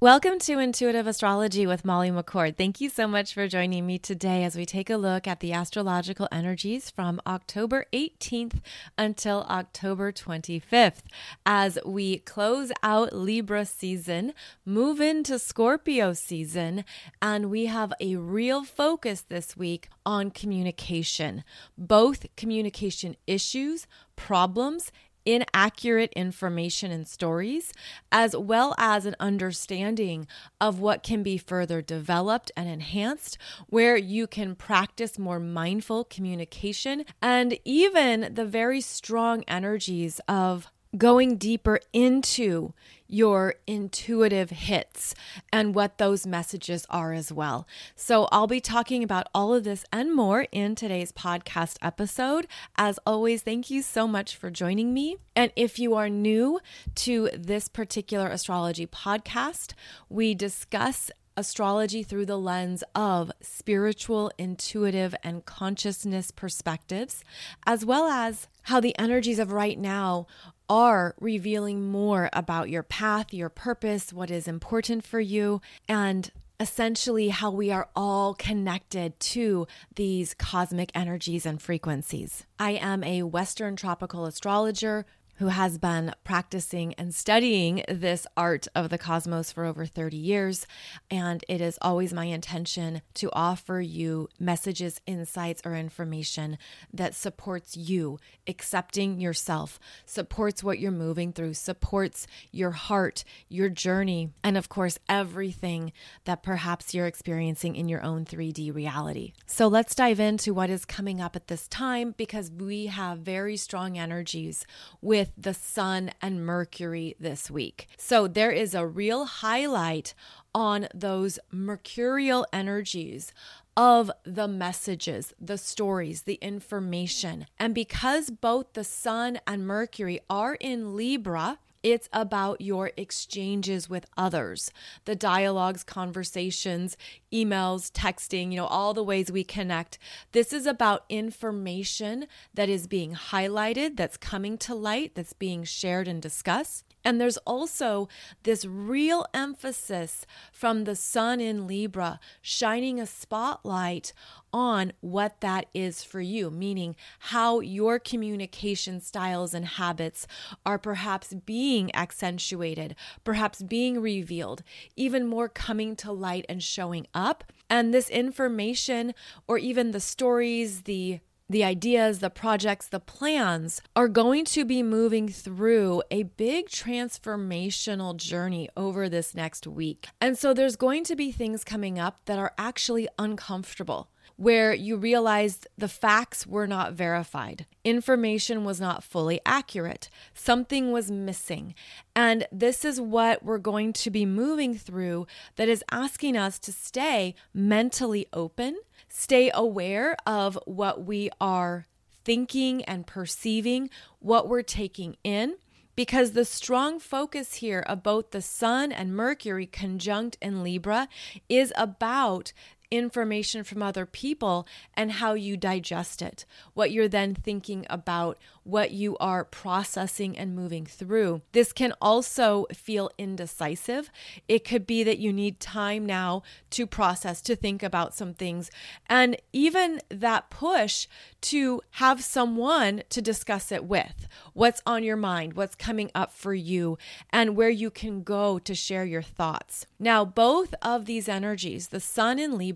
Welcome to Intuitive Astrology with Molly McCord. Thank you so much for joining me today as we take a look at the astrological energies from October 18th until October 25th as we close out Libra season, move into Scorpio season, and we have a real focus this week on communication, both communication issues, problems, inaccurate information and stories, as well as an understanding of what can be further developed and enhanced, where you can practice more mindful communication and even the very strong energies of going deeper into your intuitive hits and what those messages are as well. So, I'll be talking about all of this and more in today's podcast episode. As always, thank you so much for joining me. And if you are new to this particular astrology podcast, we discuss astrology through the lens of spiritual, intuitive, and consciousness perspectives, as well as how the energies of right now are revealing more about your path, your purpose, what is important for you, and essentially how we are all connected to these cosmic energies and frequencies. I am a Western tropical astrologer who has been practicing and studying this art of the cosmos for over 30 years. And it is always my intention to offer you messages, insights, or information that supports you, accepting yourself, supports what you're moving through, supports your heart, your journey, and of course, everything that perhaps you're experiencing in your own 3D reality. So let's dive into what is coming up at this time because we have very strong energies with with the Sun and Mercury this week. So there is a real highlight on those mercurial energies of the messages, the stories, the information. And because both the Sun and Mercury are in Libra, it's about your exchanges with others, the dialogues, conversations, emails, texting, you know, all the ways we connect. This is about information that is being highlighted, that's coming to light, that's being shared and discussed. And there's also this real emphasis from the sun in Libra shining a spotlight on what that is for you, meaning how your communication styles and habits are perhaps being accentuated, perhaps being revealed, even more coming to light and showing up. And this information, or even the stories, the the ideas, the projects, the plans are going to be moving through a big transformational journey over this next week. And so there's going to be things coming up that are actually uncomfortable where you realized the facts were not verified, information was not fully accurate, something was missing. And this is what we're going to be moving through that is asking us to stay mentally open stay aware of what we are thinking and perceiving, what we're taking in, because the strong focus here of both the Sun and Mercury conjunct in Libra is about information from other people and how you digest it, what you're then thinking about, what you are processing and moving through. This can also feel indecisive. It could be that you need time now to process, to think about some things, and even that push to have someone to discuss it with. What's on your mind, what's coming up for you, and where you can go to share your thoughts. Now, both of these energies, the Sun in Libra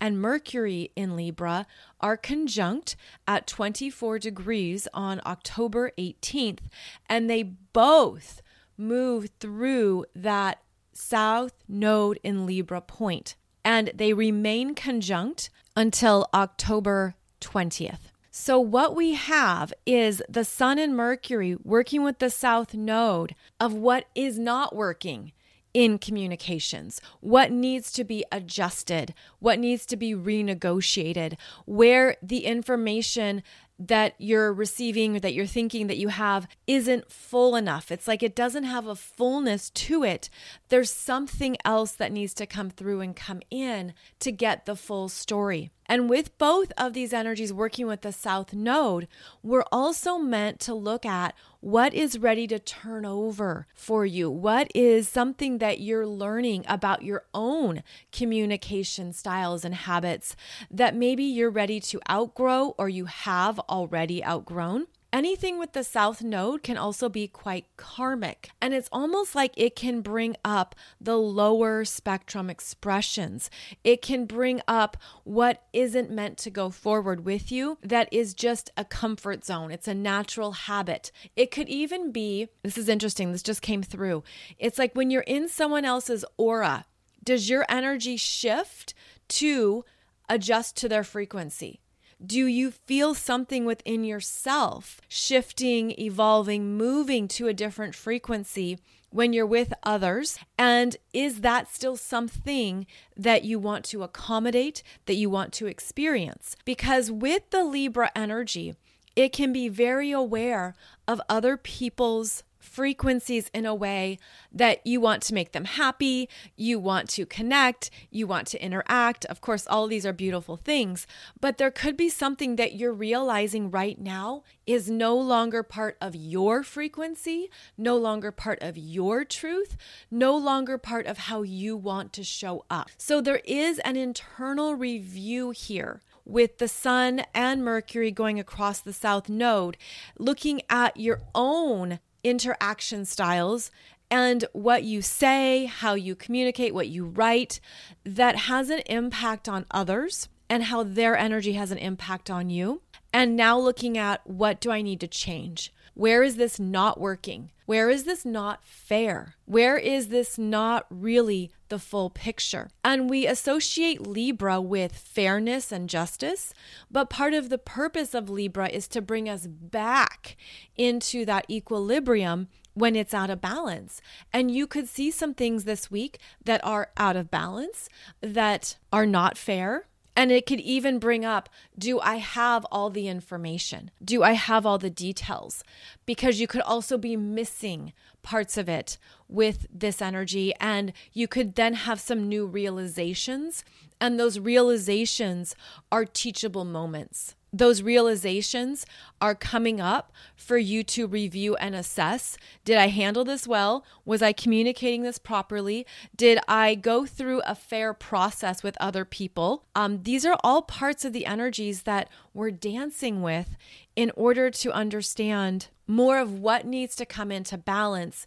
and Mercury in Libra are conjunct at 24 degrees on October 18th, and they both move through that south node in Libra point, and they remain conjunct until October 20th. So, what we have is the Sun and Mercury working with the South Node of what is not working in communications, what needs to be adjusted, what needs to be renegotiated, where the information that you're receiving or that you're thinking that you have isn't full enough. It's like it doesn't have a fullness to it. There's something else that needs to come through and come in to get the full story. And with both of these energies working with the South Node, we're also meant to look at what is ready to turn over for you? What is something that you're learning about your own communication styles and habits that maybe you're ready to outgrow or you have already outgrown? Anything with the South Node can also be quite karmic, and it's almost like it can bring up the lower spectrum expressions. It can bring up what isn't meant to go forward with you, that is just a comfort zone. It's a natural habit. It could even be this is interesting, this just came through. It's like when you're in someone else's aura, does your energy shift to adjust to their frequency? Do you feel something within yourself shifting, evolving, moving to a different frequency when you're with others? And is that still something that you want to accommodate, that you want to experience? Because with the Libra energy, it can be very aware of other people's frequencies in a way that you want to make them happy, you want to connect, you want to interact. Of course, all these are beautiful things, but there could be something that you're realizing right now is no longer part of your frequency, no longer part of your truth, no longer part of how you want to show up. So there is an internal review here with the Sun and Mercury going across the South Node, looking at your own interaction styles and what you say, how you communicate, what you write that has an impact on others and how their energy has an impact on you. And now looking at what do I need to change? Where is this not working? Where is this not fair? Where is this not really the full picture? And we associate Libra with fairness and justice, but part of the purpose of Libra is to bring us back into that equilibrium when it's out of balance. And you could see some things this week that are out of balance, that are not fair, and it could even bring up do I have all the information? Do I have all the details? Because you could also be missing parts of it with this energy. And you could then have some new realizations. And those realizations are teachable moments those realizations are coming up for you to review and assess. Did I handle this well? Was I communicating this properly? Did I go through a fair process with other people? Um, these are all parts of the energies that we're dancing with in order to understand more of what needs to come into balance.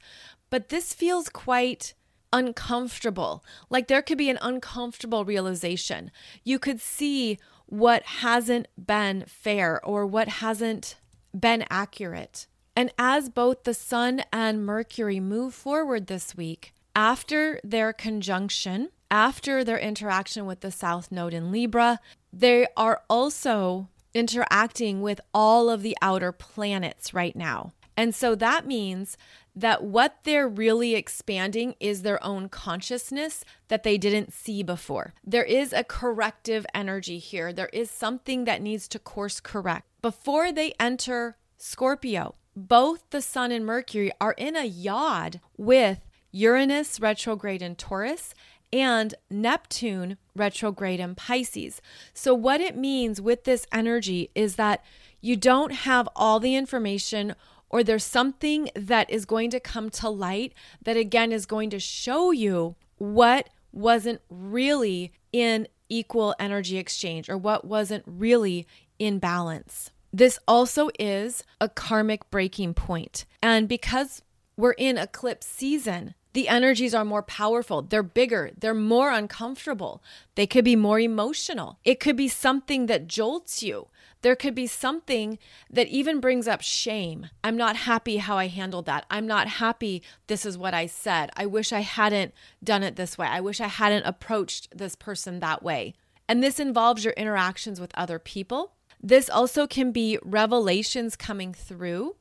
But this feels quite uncomfortable. Like there could be an uncomfortable realization. You could see what hasn't been fair or what hasn't been accurate. And as both the Sun and Mercury move forward this week, after their conjunction, after their interaction with the South Node in Libra, they are also interacting with all of the outer planets right now. And so that means that what they're really expanding is their own consciousness that they didn't see before. There is a corrective energy here. There is something that needs to course correct. Before they enter Scorpio, both the Sun and Mercury are in a yod with Uranus retrograde in Taurus and Neptune retrograde in Pisces. So, what it means with this energy is that you don't have all the information or there's something that is going to come to light that again is going to show you what wasn't really in equal energy exchange or what wasn't really in balance. This also is a karmic breaking point. And because we're in eclipse season, the energies are more powerful. They're bigger. They're more uncomfortable. They could be more emotional. It could be something that jolts you. There could be something that even brings up shame. I'm not happy how I handled that. I'm not happy this is what I said. I wish I hadn't done it this way. I wish I hadn't approached this person that way. And this involves your interactions with other people. This also can be revelations coming through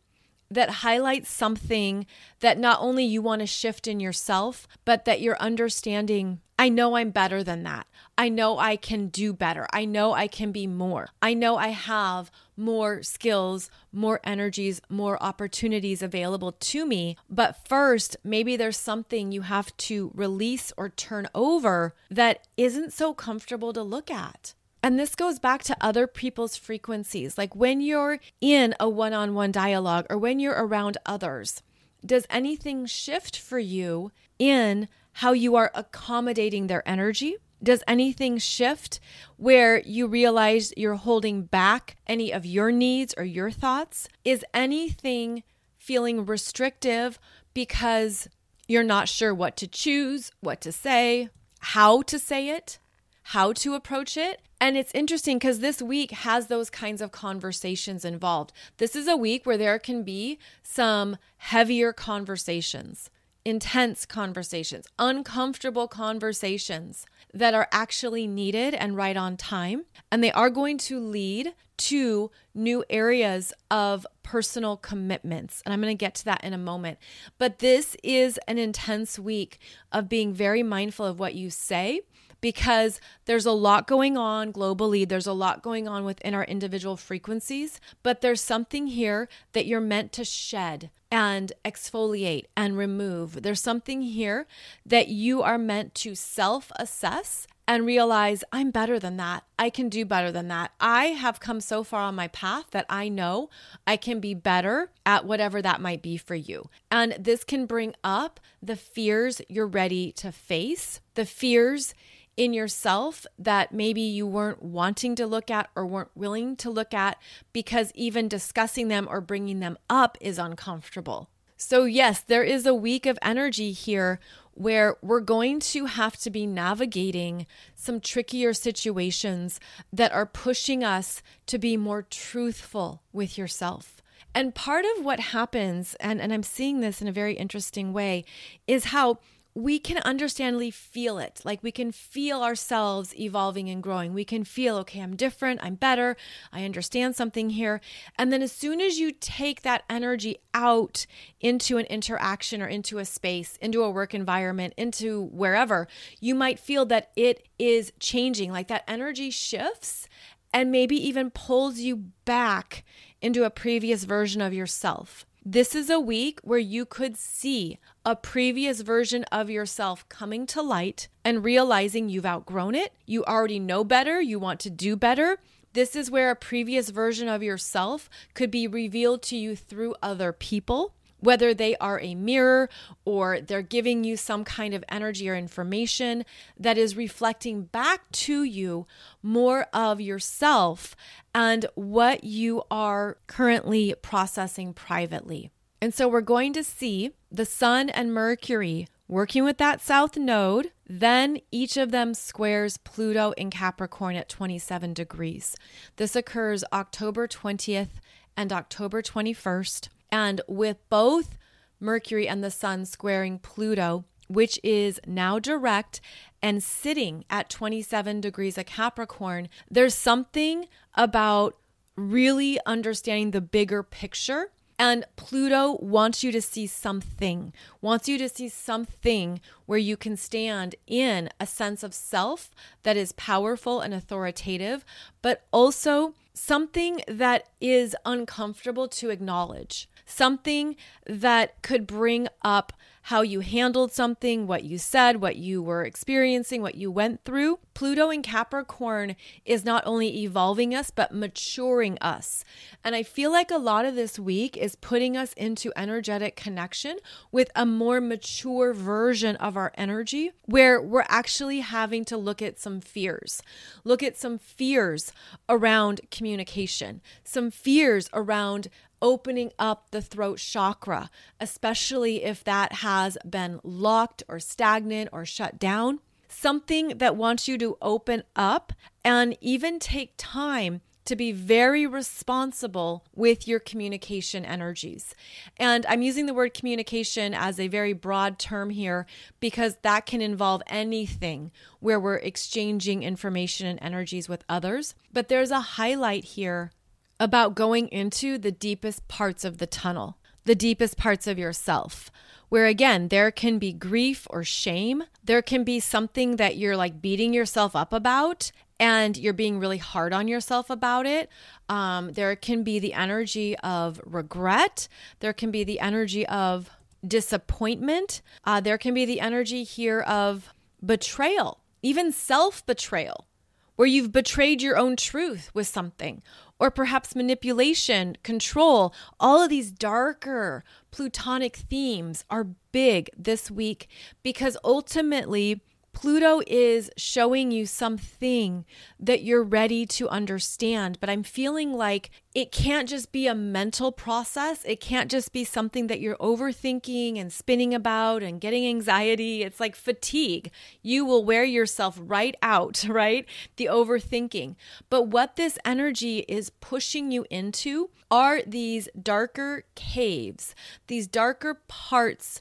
that highlights something that not only you want to shift in yourself, but that you're understanding I know I'm better than that. I know I can do better. I know I can be more. I know I have more skills, more energies, more opportunities available to me. But first, maybe there's something you have to release or turn over that isn't so comfortable to look at. And this goes back to other people's frequencies. Like when you're in a one on one dialogue or when you're around others, does anything shift for you in how you are accommodating their energy? Does anything shift where you realize you're holding back any of your needs or your thoughts? Is anything feeling restrictive because you're not sure what to choose, what to say, how to say it, how to approach it? And it's interesting because this week has those kinds of conversations involved. This is a week where there can be some heavier conversations, intense conversations, uncomfortable conversations that are actually needed and right on time. And they are going to lead to new areas of personal commitments. And I'm going to get to that in a moment. But this is an intense week of being very mindful of what you say because there's a lot going on globally. There's a lot going on within our individual frequencies, but there's something here that you're meant to shed and exfoliate and remove. There's something here that you are meant to self assess and realize I'm better than that. I can do better than that. I have come so far on my path that I know I can be better at whatever that might be for you. And this can bring up the fears you're ready to face, the fears in yourself that maybe you weren't wanting to look at or weren't willing to look at because even discussing them or bringing them up is uncomfortable. So, yes, there is a week of energy here where we're going to have to be navigating some trickier situations that are pushing us to be more truthful with yourself. And part of what happens, and, and I'm seeing this in a very interesting way, is how we can understandably feel it. Like we can feel ourselves evolving and growing. We can feel, okay, I'm different, I'm better, I understand something here. And then as soon as you take that energy out into an interaction or into a space, into a work environment, into wherever, you might feel that it is changing. Like that energy shifts and maybe even pulls you back into a previous version of yourself. This is a week where you could see a previous version of yourself coming to light and realizing you've outgrown it. You already know better. You want to do better. This is where a previous version of yourself could be revealed to you through other people whether they are a mirror or they're giving you some kind of energy or information that is reflecting back to you more of yourself and what you are currently processing privately. And so we're going to see the Sun and Mercury working with that South Node. Then each of them squares Pluto in Capricorn at 27 degrees. This occurs October 20th and October 21st. And with both Mercury and the Sun squaring Pluto, which is now direct and sitting at 27 degrees of Capricorn, there's something about really understanding the bigger picture. And Pluto wants you to see something, wants you to see something where you can stand in a sense of self that is powerful and authoritative, but also something that is uncomfortable to acknowledge something that could bring up how you handled something, what you said, what you were experiencing, what you went through. Pluto in Capricorn is not only evolving us, but maturing us. And I feel like a lot of this week is putting us into energetic connection with a more mature version of our energy where we're actually having to look at some fears, look at some fears around communication, some fears around opening up the throat chakra, especially if that has been locked or stagnant or shut down. Something that wants you to open up and even take time to be very responsible with your communication energies. And I'm using the word communication as a very broad term here because that can involve anything where we're exchanging information and energies with others. But there's a highlight here about going into the deepest parts of the tunnel, the deepest parts of yourself, where again, there can be grief or shame. There can be something that you're like beating yourself up about and you're being really hard on yourself about it. Um, there can be the energy of regret. There can be the energy of disappointment. Uh, there can be the energy here of betrayal, even self betrayal where you've betrayed your own truth with something, or perhaps manipulation, control. All of these darker plutonic themes are big this week because ultimately, Pluto is showing you something that you're ready to understand, but I'm feeling like it can't just be a mental process. It can't just be something that you're overthinking and spinning about and getting anxiety. It's like fatigue. You will wear yourself right out, right? The overthinking. But what this energy is pushing you into are these darker caves, these darker parts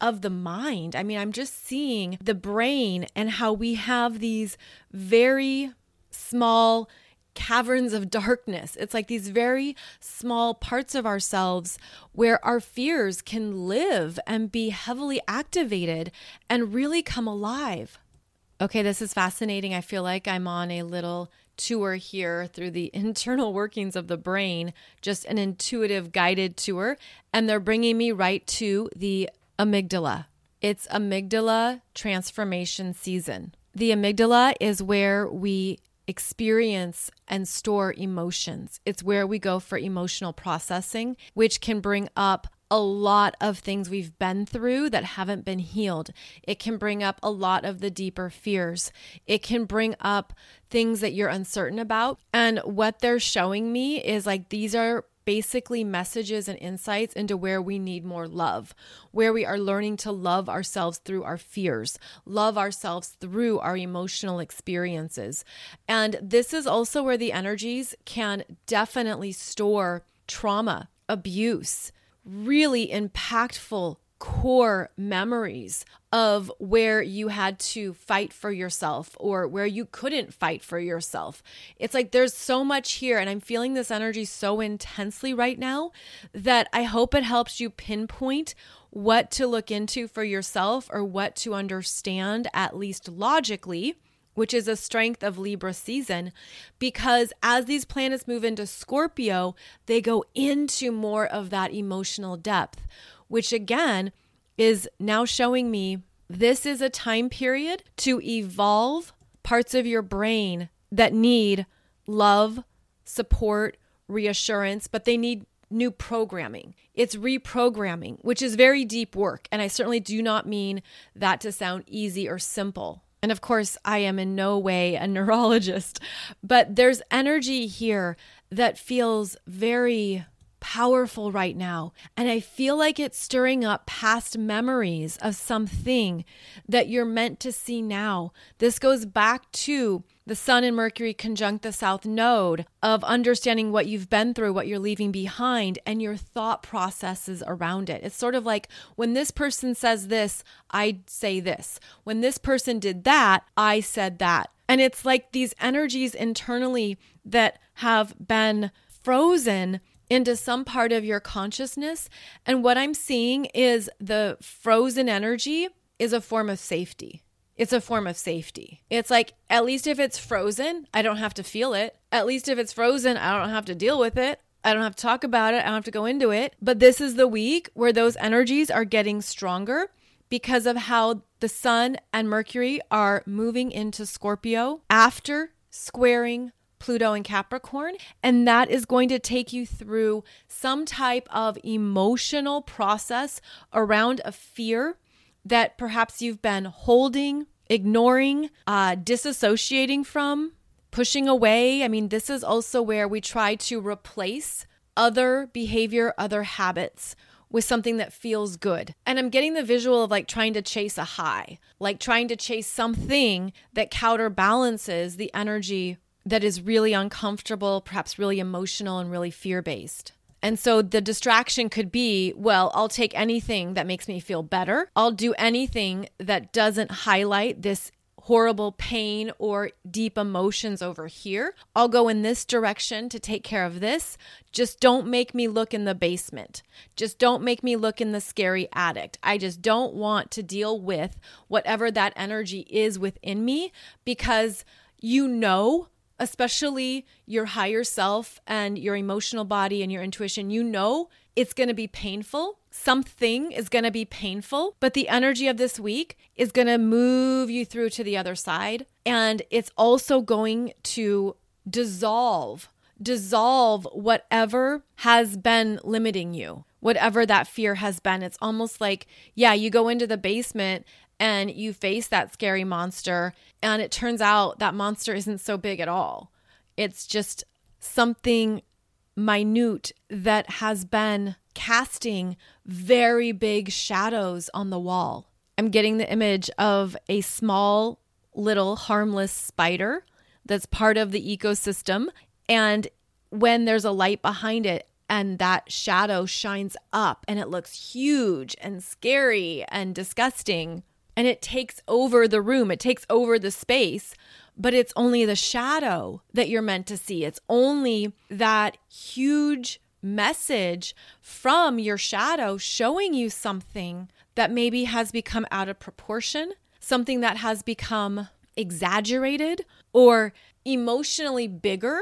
of the mind. I mean, I'm just seeing the brain and how we have these very small caverns of darkness. It's like these very small parts of ourselves where our fears can live and be heavily activated and really come alive. Okay, this is fascinating. I feel like I'm on a little tour here through the internal workings of the brain, just an intuitive guided tour. And they're bringing me right to the amygdala. It's amygdala transformation season. The amygdala is where we experience and store emotions. It's where we go for emotional processing, which can bring up a lot of things we've been through that haven't been healed. It can bring up a lot of the deeper fears. It can bring up things that you're uncertain about. And what they're showing me is like these are basically messages and insights into where we need more love, where we are learning to love ourselves through our fears, love ourselves through our emotional experiences. And this is also where the energies can definitely store trauma, abuse, really impactful core memories of where you had to fight for yourself or where you couldn't fight for yourself. It's like there's so much here, and I'm feeling this energy so intensely right now that I hope it helps you pinpoint what to look into for yourself or what to understand, at least logically which is a strength of Libra season, because as these planets move into Scorpio, they go into more of that emotional depth, which again is now showing me this is a time period to evolve parts of your brain that need love, support, reassurance, but they need new programming. It's reprogramming, which is very deep work. And I certainly do not mean that to sound easy or simple. And of course, I am in no way a neurologist, but there's energy here that feels very powerful right now. And I feel like it's stirring up past memories of something that you're meant to see now. This goes back to the Sun and Mercury conjunct the South Node of understanding what you've been through, what you're leaving behind, and your thought processes around it. It's sort of like when this person says this, I say this. When this person did that, I said that. And it's like these energies internally that have been frozen into some part of your consciousness. And what I'm seeing is the frozen energy is a form of safety. It's a form of safety. It's like, at least if it's frozen, I don't have to feel it. At least if it's frozen, I don't have to deal with it. I don't have to talk about it. I don't have to go into it. But this is the week where those energies are getting stronger because of how the sun and Mercury are moving into Scorpio after squaring Pluto and Capricorn. And that is going to take you through some type of emotional process around a fear that perhaps you've been holding, ignoring, uh, disassociating from, pushing away. I mean, this is also where we try to replace other behavior, other habits with something that feels good. And I'm getting the visual of like trying to chase a high, like trying to chase something that counterbalances the energy that is really uncomfortable, perhaps really emotional and really fear based. And so the distraction could be, well, I'll take anything that makes me feel better. I'll do anything that doesn't highlight this horrible pain or deep emotions over here. I'll go in this direction to take care of this. Just don't make me look in the basement. Just don't make me look in the scary addict. I just don't want to deal with whatever that energy is within me because you know especially your higher self and your emotional body and your intuition, you know it's going to be painful. something is going to be painful, but the energy of this week is going to move you through to the other side. And it's also going to dissolve, dissolve whatever has been limiting you, whatever that fear has been. It's almost like, yeah, you go into the basement and you face that scary monster, and it turns out that monster isn't so big at all. It's just something minute that has been casting very big shadows on the wall. I'm getting the image of a small, little, harmless spider that's part of the ecosystem. And when there's a light behind it, and that shadow shines up and it looks huge and scary and disgusting and it takes over the room, it takes over the space, but it's only the shadow that you're meant to see. It's only that huge message from your shadow showing you something that maybe has become out of proportion, something that has become exaggerated or emotionally bigger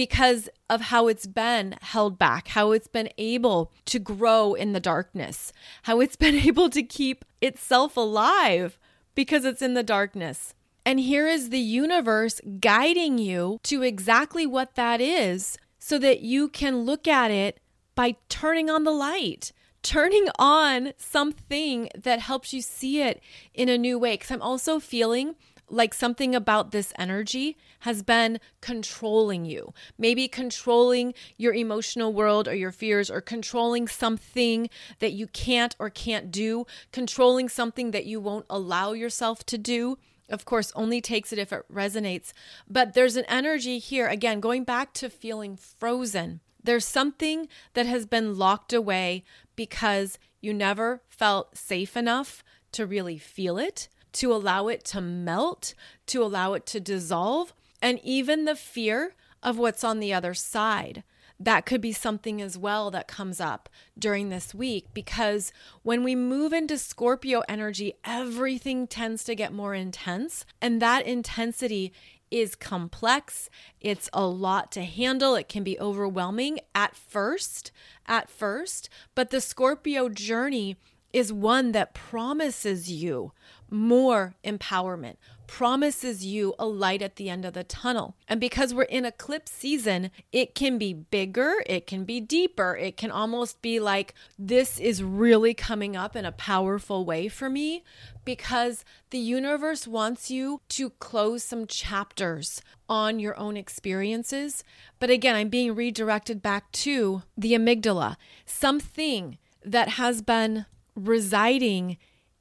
because of how it's been held back, how it's been able to grow in the darkness, how it's been able to keep itself alive because it's in the darkness. And here is the universe guiding you to exactly what that is so that you can look at it by turning on the light, turning on something that helps you see it in a new way. Because I'm also feeling like something about this energy has been controlling you. Maybe controlling your emotional world or your fears, or controlling something that you can't or can't do, controlling something that you won't allow yourself to do of course, only takes it if it resonates. But there's an energy here, again, going back to feeling frozen. There's something that has been locked away because you never felt safe enough to really feel it, to allow it to melt, to allow it to dissolve, and even the fear of what's on the other side that could be something as well that comes up during this week because when we move into Scorpio energy, everything tends to get more intense, and that intensity is complex. It's a lot to handle. It can be overwhelming at first, at first, but the Scorpio journey is one that promises you more empowerment, promises you a light at the end of the tunnel. And because we're in eclipse season, it can be bigger, it can be deeper, it can almost be like this is really coming up in a powerful way for me because the universe wants you to close some chapters on your own experiences. But again, I'm being redirected back to the amygdala, something that has been residing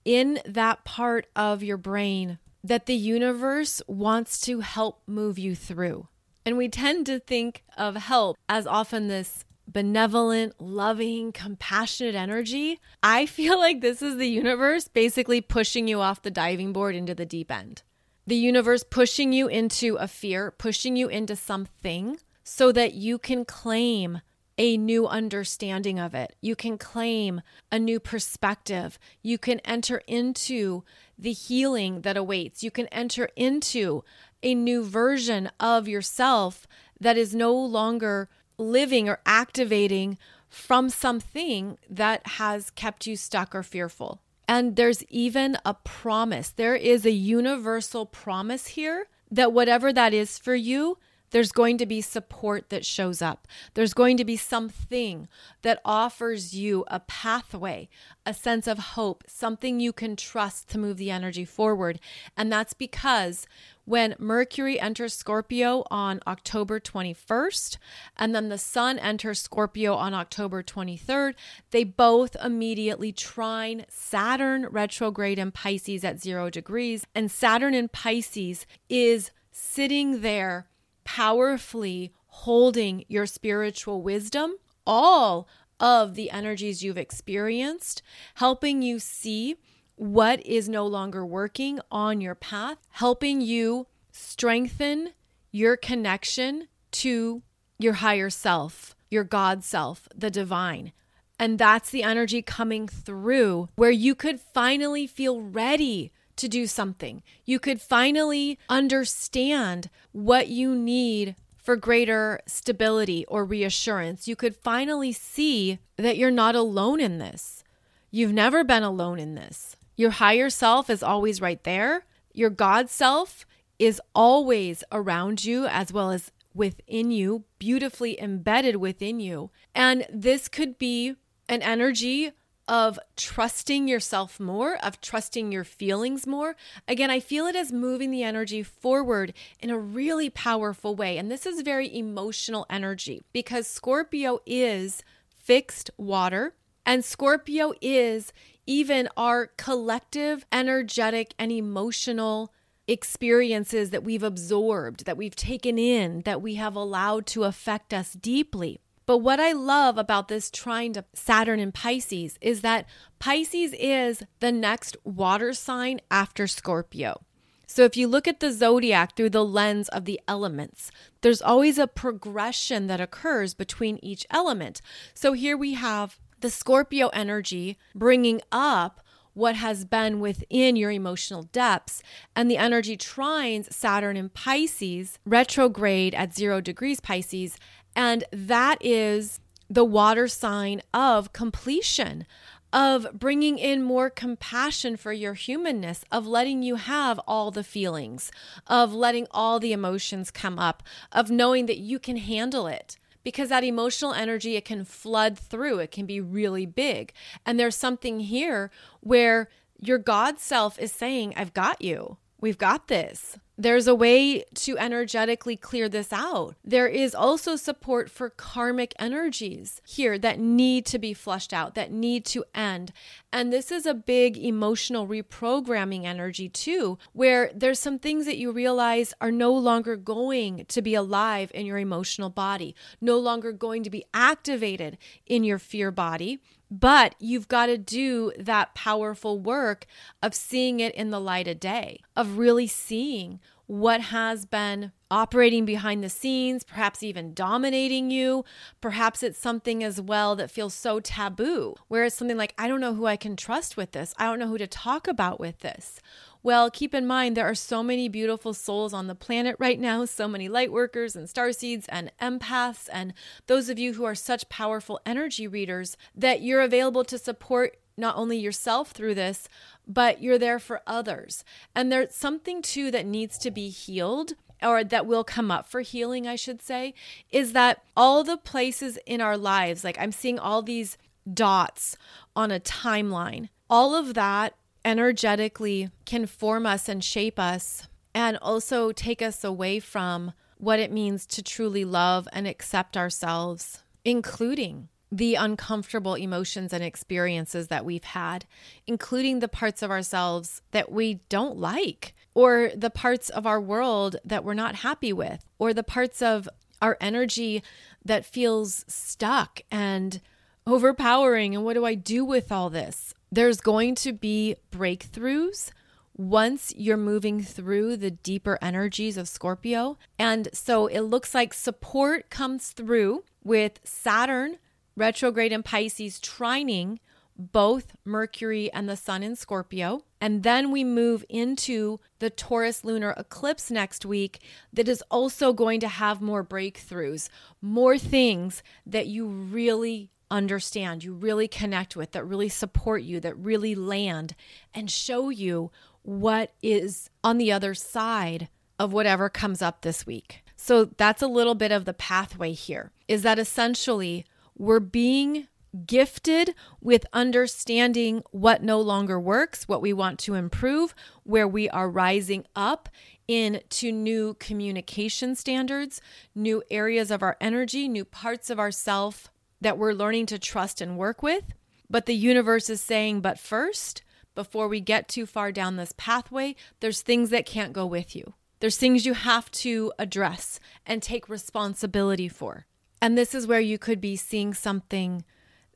in that part of your brain that the universe wants to help move you through. And we tend to think of help as often this benevolent, loving, compassionate energy. I feel like this is the universe basically pushing you off the diving board into the deep end. The universe pushing you into a fear, pushing you into something so that you can claim a new understanding of it. You can claim a new perspective. You can enter into the healing that awaits. You can enter into a new version of yourself that is no longer living or activating from something that has kept you stuck or fearful. And there's even a promise. There is a universal promise here that whatever that is for you, there's going to be support that shows up. There's going to be something that offers you a pathway, a sense of hope, something you can trust to move the energy forward. And that's because when Mercury enters Scorpio on October 21st, and then the Sun enters Scorpio on October 23rd, they both immediately trine Saturn retrograde in Pisces at zero degrees. And Saturn in Pisces is sitting there powerfully holding your spiritual wisdom, all of the energies you've experienced, helping you see what is no longer working on your path, helping you strengthen your connection to your higher self, your God self, the divine. And that's the energy coming through where you could finally feel ready to do something. You could finally understand what you need for greater stability or reassurance. You could finally see that you're not alone in this. You've never been alone in this. Your higher self is always right there. Your God self is always around you as well as within you, beautifully embedded within you. And this could be an energy of trusting yourself more, of trusting your feelings more. Again, I feel it as moving the energy forward in a really powerful way. And this is very emotional energy because Scorpio is fixed water, and Scorpio is even our collective, energetic, and emotional experiences that we've absorbed, that we've taken in, that we have allowed to affect us deeply. But what I love about this trine to Saturn in Pisces is that Pisces is the next water sign after Scorpio. So if you look at the zodiac through the lens of the elements, there's always a progression that occurs between each element. So here we have the Scorpio energy bringing up what has been within your emotional depths. And the energy trines Saturn in Pisces, retrograde at zero degrees Pisces, and that is the water sign of completion, of bringing in more compassion for your humanness, of letting you have all the feelings, of letting all the emotions come up, of knowing that you can handle it. Because that emotional energy, it can flood through, it can be really big. And there's something here where your God self is saying, I've got you. We've got this. There's a way to energetically clear this out. There is also support for karmic energies here that need to be flushed out, that need to end. And this is a big emotional reprogramming energy, too, where there's some things that you realize are no longer going to be alive in your emotional body, no longer going to be activated in your fear body but you've got to do that powerful work of seeing it in the light of day, of really seeing what has been operating behind the scenes, perhaps even dominating you. Perhaps it's something as well that feels so taboo, where it's something like, I don't know who I can trust with this. I don't know who to talk about with this. Well, keep in mind, there are so many beautiful souls on the planet right now, so many light workers and star seeds and empaths, and those of you who are such powerful energy readers that you're available to support not only yourself through this, but you're there for others. And there's something too that needs to be healed or that will come up for healing, I should say, is that all the places in our lives, like I'm seeing all these dots on a timeline, all of that energetically can form us and shape us and also take us away from what it means to truly love and accept ourselves, including the uncomfortable emotions and experiences that we've had, including the parts of ourselves that we don't like, or the parts of our world that we're not happy with, or the parts of our energy that feels stuck and overpowering. And what do I do with all this? There's going to be breakthroughs once you're moving through the deeper energies of Scorpio. And so it looks like support comes through with Saturn retrograde in Pisces trining both Mercury and the Sun in Scorpio. And then we move into the Taurus lunar eclipse next week that is also going to have more breakthroughs, more things that you really understand, you really connect with, that really support you, that really land and show you what is on the other side of whatever comes up this week. So that's a little bit of the pathway here is that essentially we're being gifted with understanding what no longer works, what we want to improve, where we are rising up into new communication standards, new areas of our energy, new parts of ourself that we're learning to trust and work with. But the universe is saying, but first, before we get too far down this pathway, there's things that can't go with you. There's things you have to address and take responsibility for. And this is where you could be seeing something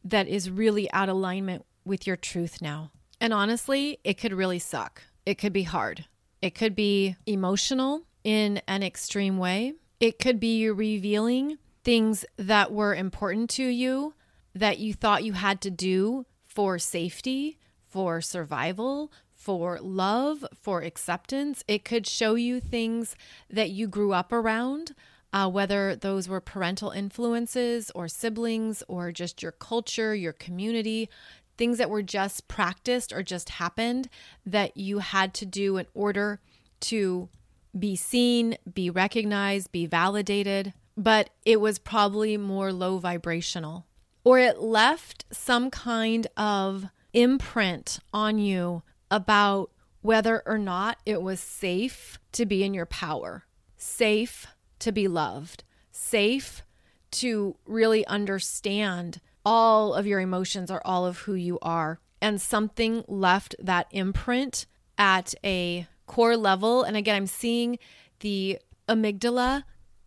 that is really out of alignment with your truth now. And honestly, it could really suck. It could be hard. It could be emotional in an extreme way. It could be you revealing things that were important to you that you thought you had to do for safety, for survival, for love, for acceptance. It could show you things that you grew up around, uh, whether those were parental influences or siblings or just your culture, your community, things that were just practiced or just happened that you had to do in order to be seen, be recognized, be validated, but it was probably more low vibrational. Or it left some kind of imprint on you about whether or not it was safe to be in your power, safe to be loved, safe to really understand all of your emotions or all of who you are. And something left that imprint at a core level. And again, I'm seeing the amygdala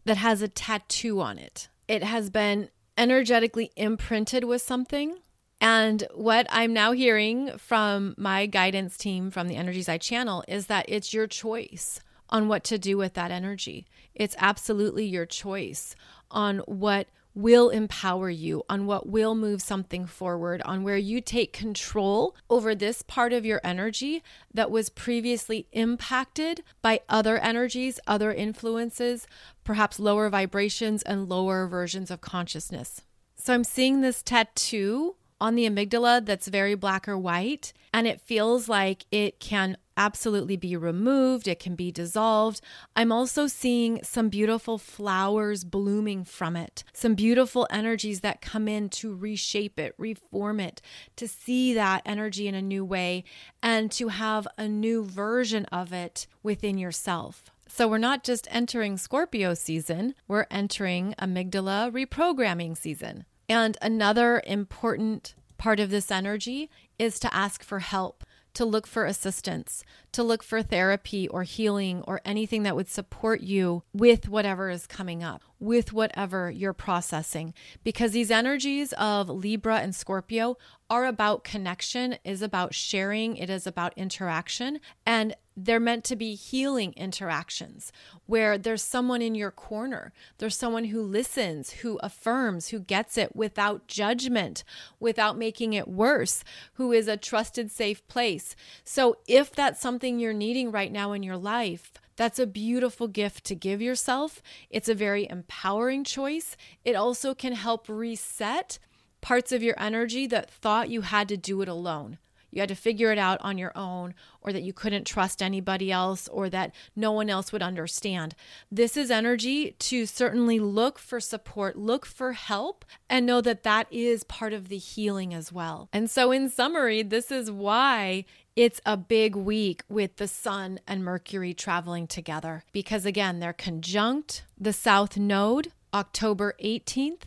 that has a tattoo on it. It has been energetically imprinted with something. And what I'm now hearing from my guidance team from the Energies I channel is that it's your choice on what to do with that energy. It's absolutely your choice on what will empower you, on what will move something forward, on where you take control over this part of your energy that was previously impacted by other energies, other influences, perhaps lower vibrations and lower versions of consciousness. So I'm seeing this tattoo on the amygdala that's very black or white, and it feels like it can absolutely be removed, it can be dissolved. I'm also seeing some beautiful flowers blooming from it, some beautiful energies that come in to reshape it, reform it, to see that energy in a new way, and to have a new version of it within yourself. So, we're not just entering Scorpio season, we're entering amygdala reprogramming season. And another important part of this energy is to ask for help, to look for assistance, to look for therapy or healing or anything that would support you with whatever is coming up, with whatever you're processing. Because these energies of Libra and Scorpio are about connection, is about sharing, it is about interaction. And they're meant to be healing interactions where there's someone in your corner. There's someone who listens, who affirms, who gets it without judgment, without making it worse, who is a trusted, safe place. So, if that's something you're needing right now in your life, that's a beautiful gift to give yourself. It's a very empowering choice. It also can help reset parts of your energy that thought you had to do it alone you had to figure it out on your own, or that you couldn't trust anybody else, or that no one else would understand. This is energy to certainly look for support, look for help, and know that that is part of the healing as well. And so, in summary, this is why it's a big week with the Sun and Mercury traveling together because, again, they're conjunct the South Node October 18th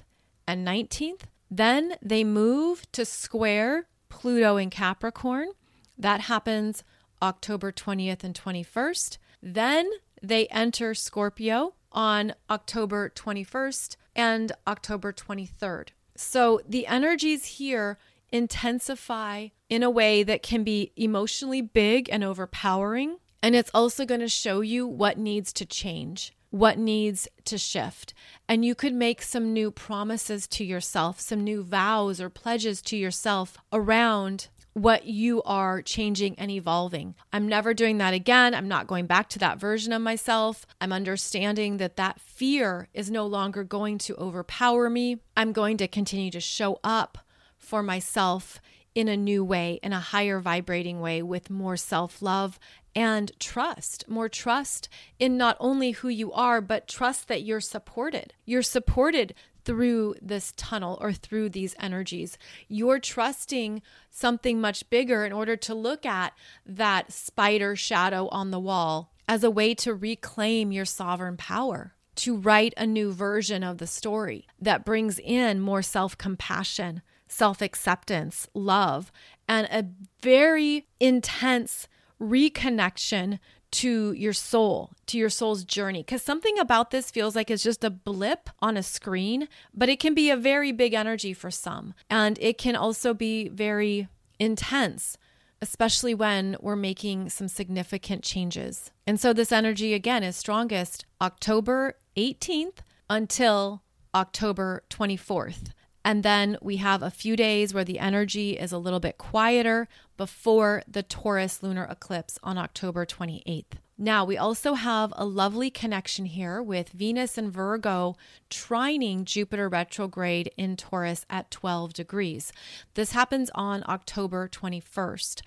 and 19th. Then they move to square Pluto in Capricorn. That happens October 20th and 21st. Then they enter Scorpio on October 21st and October 23rd. So the energies here intensify in a way that can be emotionally big and overpowering. And it's also going to show you what needs to change what needs to shift. And you could make some new promises to yourself, some new vows or pledges to yourself around what you are changing and evolving. I'm never doing that again. I'm not going back to that version of myself. I'm understanding that that fear is no longer going to overpower me. I'm going to continue to show up for myself in a new way, in a higher vibrating way, with more self love and trust, more trust in not only who you are, but trust that you're supported. You're supported through this tunnel or through these energies. You're trusting something much bigger in order to look at that spider shadow on the wall as a way to reclaim your sovereign power to write a new version of the story that brings in more self compassion, self acceptance, love, and a very intense reconnection to your soul, to your soul's journey. Because something about this feels like it's just a blip on a screen, but it can be a very big energy for some. And it can also be very intense, especially when we're making some significant changes. And so this energy, again, is strongest October 18th until October 24th. And then we have a few days where the energy is a little bit quieter before the Taurus lunar eclipse on October 28th. Now, we also have a lovely connection here with Venus and Virgo trining Jupiter retrograde in Taurus at 12 degrees. This happens on October 21st.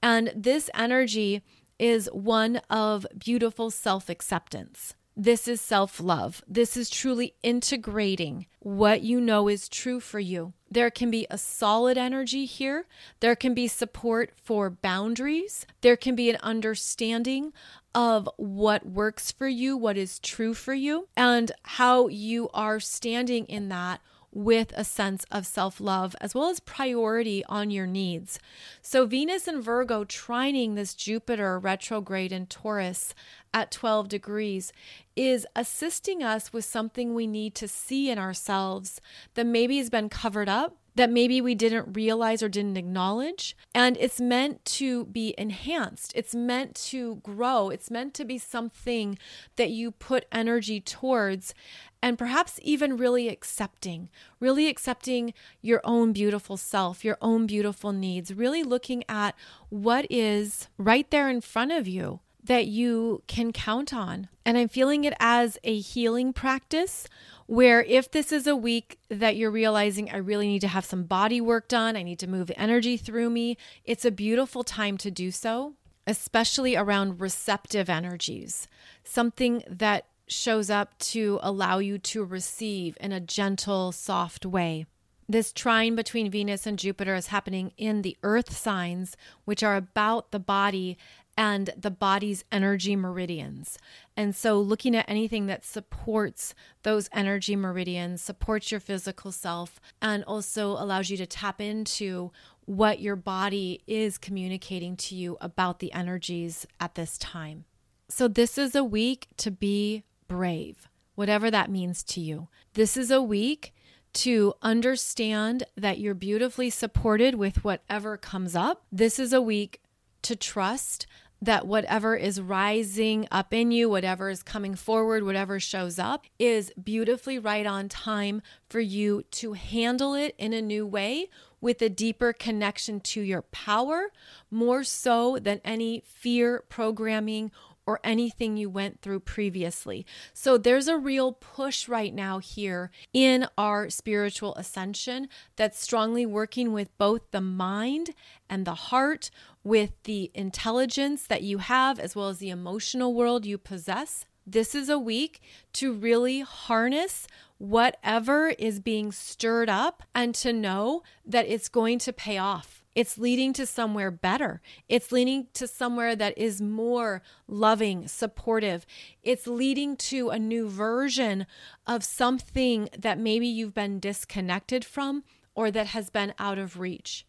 And this energy is one of beautiful self acceptance. This is self love. This is truly integrating what you know is true for you. There can be a solid energy here. There can be support for boundaries. There can be an understanding of what works for you, what is true for you, and how you are standing in that with a sense of self love as well as priority on your needs. So, Venus and Virgo trining this Jupiter retrograde in Taurus at 12 degrees is assisting us with something we need to see in ourselves that maybe has been covered up that maybe we didn't realize or didn't acknowledge. And it's meant to be enhanced, it's meant to grow, it's meant to be something that you put energy towards. And perhaps even really accepting, really accepting your own beautiful self, your own beautiful needs, really looking at what is right there in front of you that you can count on. And I'm feeling it as a healing practice where if this is a week that you're realizing I really need to have some body work done, I need to move energy through me, it's a beautiful time to do so, especially around receptive energies, something that shows up to allow you to receive in a gentle, soft way. This trine between Venus and Jupiter is happening in the earth signs, which are about the body and the body's energy meridians. And so, looking at anything that supports those energy meridians, supports your physical self, and also allows you to tap into what your body is communicating to you about the energies at this time. So, this is a week to be brave, whatever that means to you. This is a week to understand that you're beautifully supported with whatever comes up. This is a week to trust that whatever is rising up in you, whatever is coming forward, whatever shows up, is beautifully right on time for you to handle it in a new way with a deeper connection to your power, more so than any fear programming or anything you went through previously. So there's a real push right now here in our spiritual ascension that's strongly working with both the mind and the heart, with the intelligence that you have, as well as the emotional world you possess. This is a week to really harness whatever is being stirred up and to know that it's going to pay off. It's leading to somewhere better. It's leading to somewhere that is more loving, supportive. It's leading to a new version of something that maybe you've been disconnected from or that has been out of reach.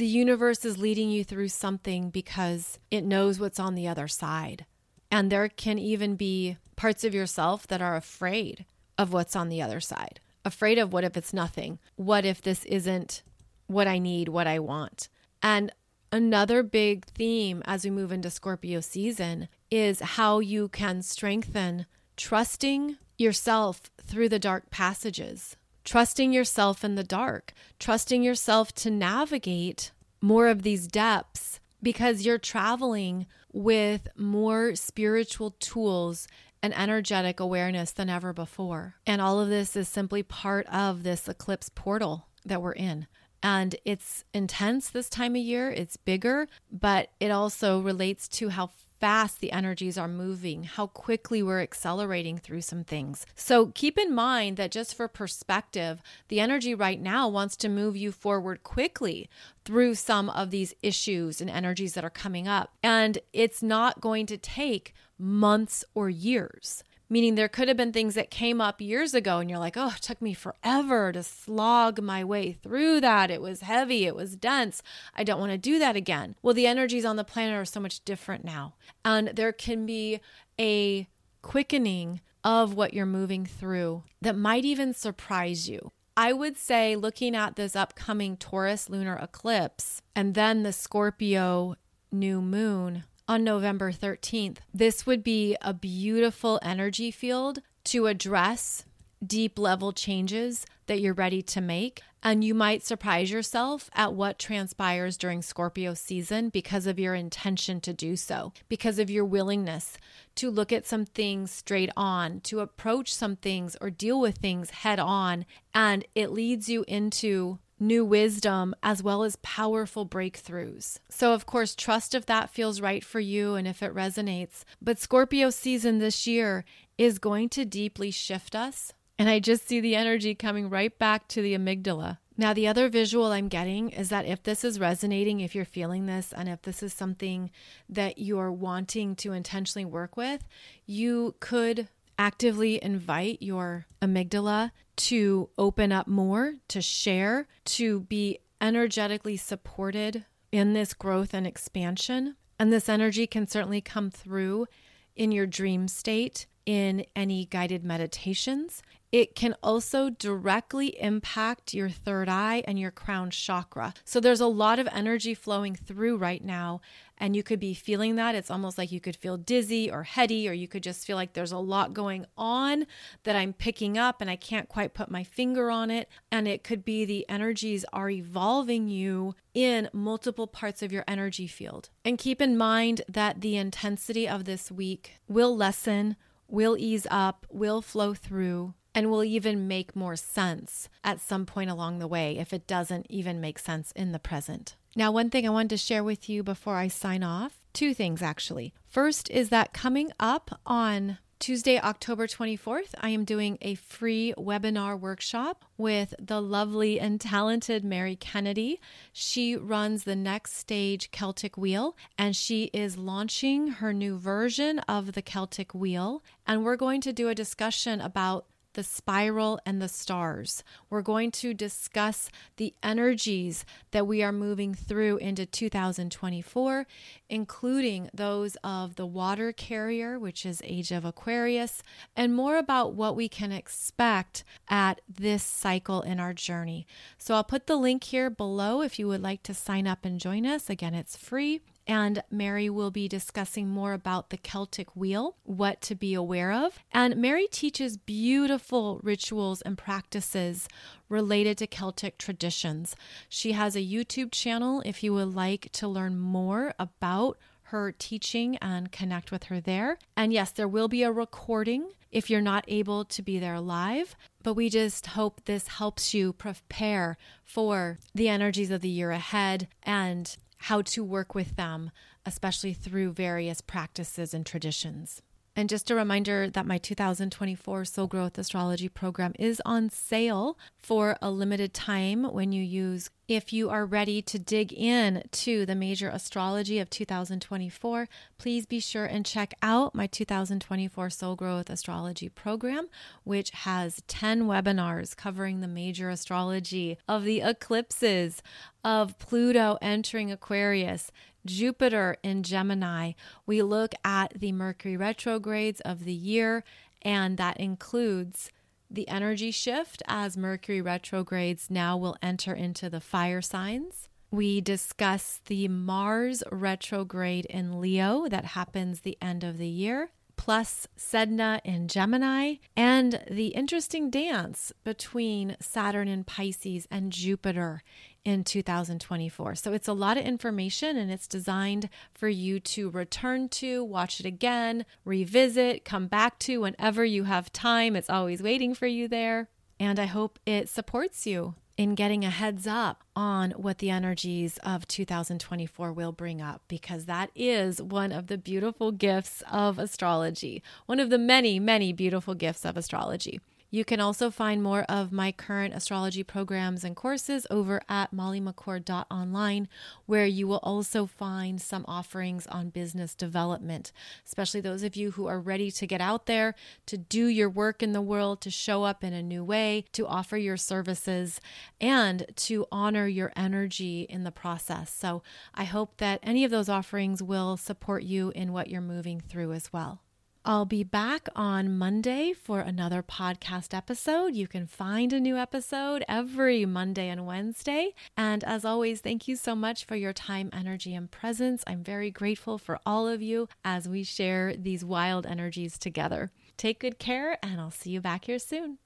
The universe is leading you through something because it knows what's on the other side. And there can even be parts of yourself that are afraid of what's on the other side. Afraid of what if it's nothing? What if this isn't what I need, what I want? And another big theme as we move into Scorpio season is how you can strengthen trusting yourself through the dark passages trusting yourself in the dark, trusting yourself to navigate more of these depths because you're traveling with more spiritual tools and energetic awareness than ever before. And all of this is simply part of this eclipse portal that we're in. And it's intense this time of year, it's bigger, but it also relates to how fast the energies are moving, how quickly we're accelerating through some things. So keep in mind that just for perspective, the energy right now wants to move you forward quickly through some of these issues and energies that are coming up. And it's not going to take months or years meaning there could have been things that came up years ago and you're like, oh, it took me forever to slog my way through that. It was heavy, it was dense. I don't want to do that again. Well, the energies on the planet are so much different now. And there can be a quickening of what you're moving through that might even surprise you. I would say, looking at this upcoming Taurus lunar eclipse and then the Scorpio new moon, on November 13th. This would be a beautiful energy field to address deep level changes that you're ready to make. And you might surprise yourself at what transpires during Scorpio season because of your intention to do so, because of your willingness to look at some things straight on, to approach some things or deal with things head on. And it leads you into new wisdom as well as powerful breakthroughs. So, of course, trust if that feels right for you and if it resonates. But Scorpio season this year is going to deeply shift us and I just see the energy coming right back to the amygdala. Now, the other visual I'm getting is that if this is resonating, if you're feeling this, and if this is something that you're wanting to intentionally work with, you could actively invite your amygdala to open up more, to share, to be energetically supported in this growth and expansion. And this energy can certainly come through in your dream state, in any guided meditations. It can also directly impact your third eye and your crown chakra. So there's a lot of energy flowing through right now, and you could be feeling that. It's almost like you could feel dizzy or heady, or you could just feel like there's a lot going on that I'm picking up and I can't quite put my finger on it. And it could be the energies are evolving you in multiple parts of your energy field. And keep in mind that the intensity of this week will lessen, will ease up, will flow through and will even make more sense at some point along the way if it doesn't even make sense in the present. Now, one thing I wanted to share with you before I sign off two things actually. First is that coming up on Tuesday, October 24th, I am doing a free webinar workshop with the lovely and talented Mari Kennedy. She runs the Next Stage Celtic Wheel and she is launching her new version of the Celtic Wheel. And we're going to do a discussion about the spiral and the stars. We're going to discuss the energies that we are moving through into 2024, including those of the water carrier, which is Age of Aquarius, and more about what we can expect at this cycle in our journey. So I'll put the link here below if you would like to sign up and join us. Again, it's free and Mari will be discussing more about the Celtic wheel, what to be aware of. And Mari teaches beautiful rituals and practices related to Celtic traditions. She has a YouTube channel if you would like to learn more about her teaching and connect with her there. And yes, there will be a recording if you're not able to be there live, but we just hope this helps you prepare for the energies of the year ahead and how to work with them, especially through various practices and traditions. And just a reminder that my 2024 Soul Growth Astrology program is on sale for a limited time when you use. If you are ready to dig in to the major astrology of 2024, please be sure and check out my 2024 Soul Growth Astrology program, which has 10 webinars covering the major astrology of the eclipses of Pluto entering Aquarius Jupiter in Gemini, we look at the Mercury retrogrades of the year, and that includes the energy shift as Mercury retrogrades now will enter into the fire signs. We discuss the Mars retrograde in Leo that happens the end of the year, plus Sedna in Gemini, and the interesting dance between Saturn in Pisces and Jupiter in 2024. So it's a lot of information and it's designed for you to return to, watch it again, revisit, come back to whenever you have time. It's always waiting for you there. And I hope it supports you in getting a heads up on what the energies of 2024 will bring up, because that is one of the beautiful gifts of astrology, one of the many, many beautiful gifts of astrology. You can also find more of my current astrology programs and courses over at mollymccord.online, where you will also find some offerings on business development, especially those of you who are ready to get out there, to do your work in the world, to show up in a new way, to offer your services, and to honor your energy in the process. So I hope that any of those offerings will support you in what you're moving through as well. I'll be back on Monday for another podcast episode. You can find a new episode every Monday and Wednesday. And as always, thank you so much for your time, energy, and presence. I'm very grateful for all of you as we share these wild energies together. Take good care, and I'll see you back here soon.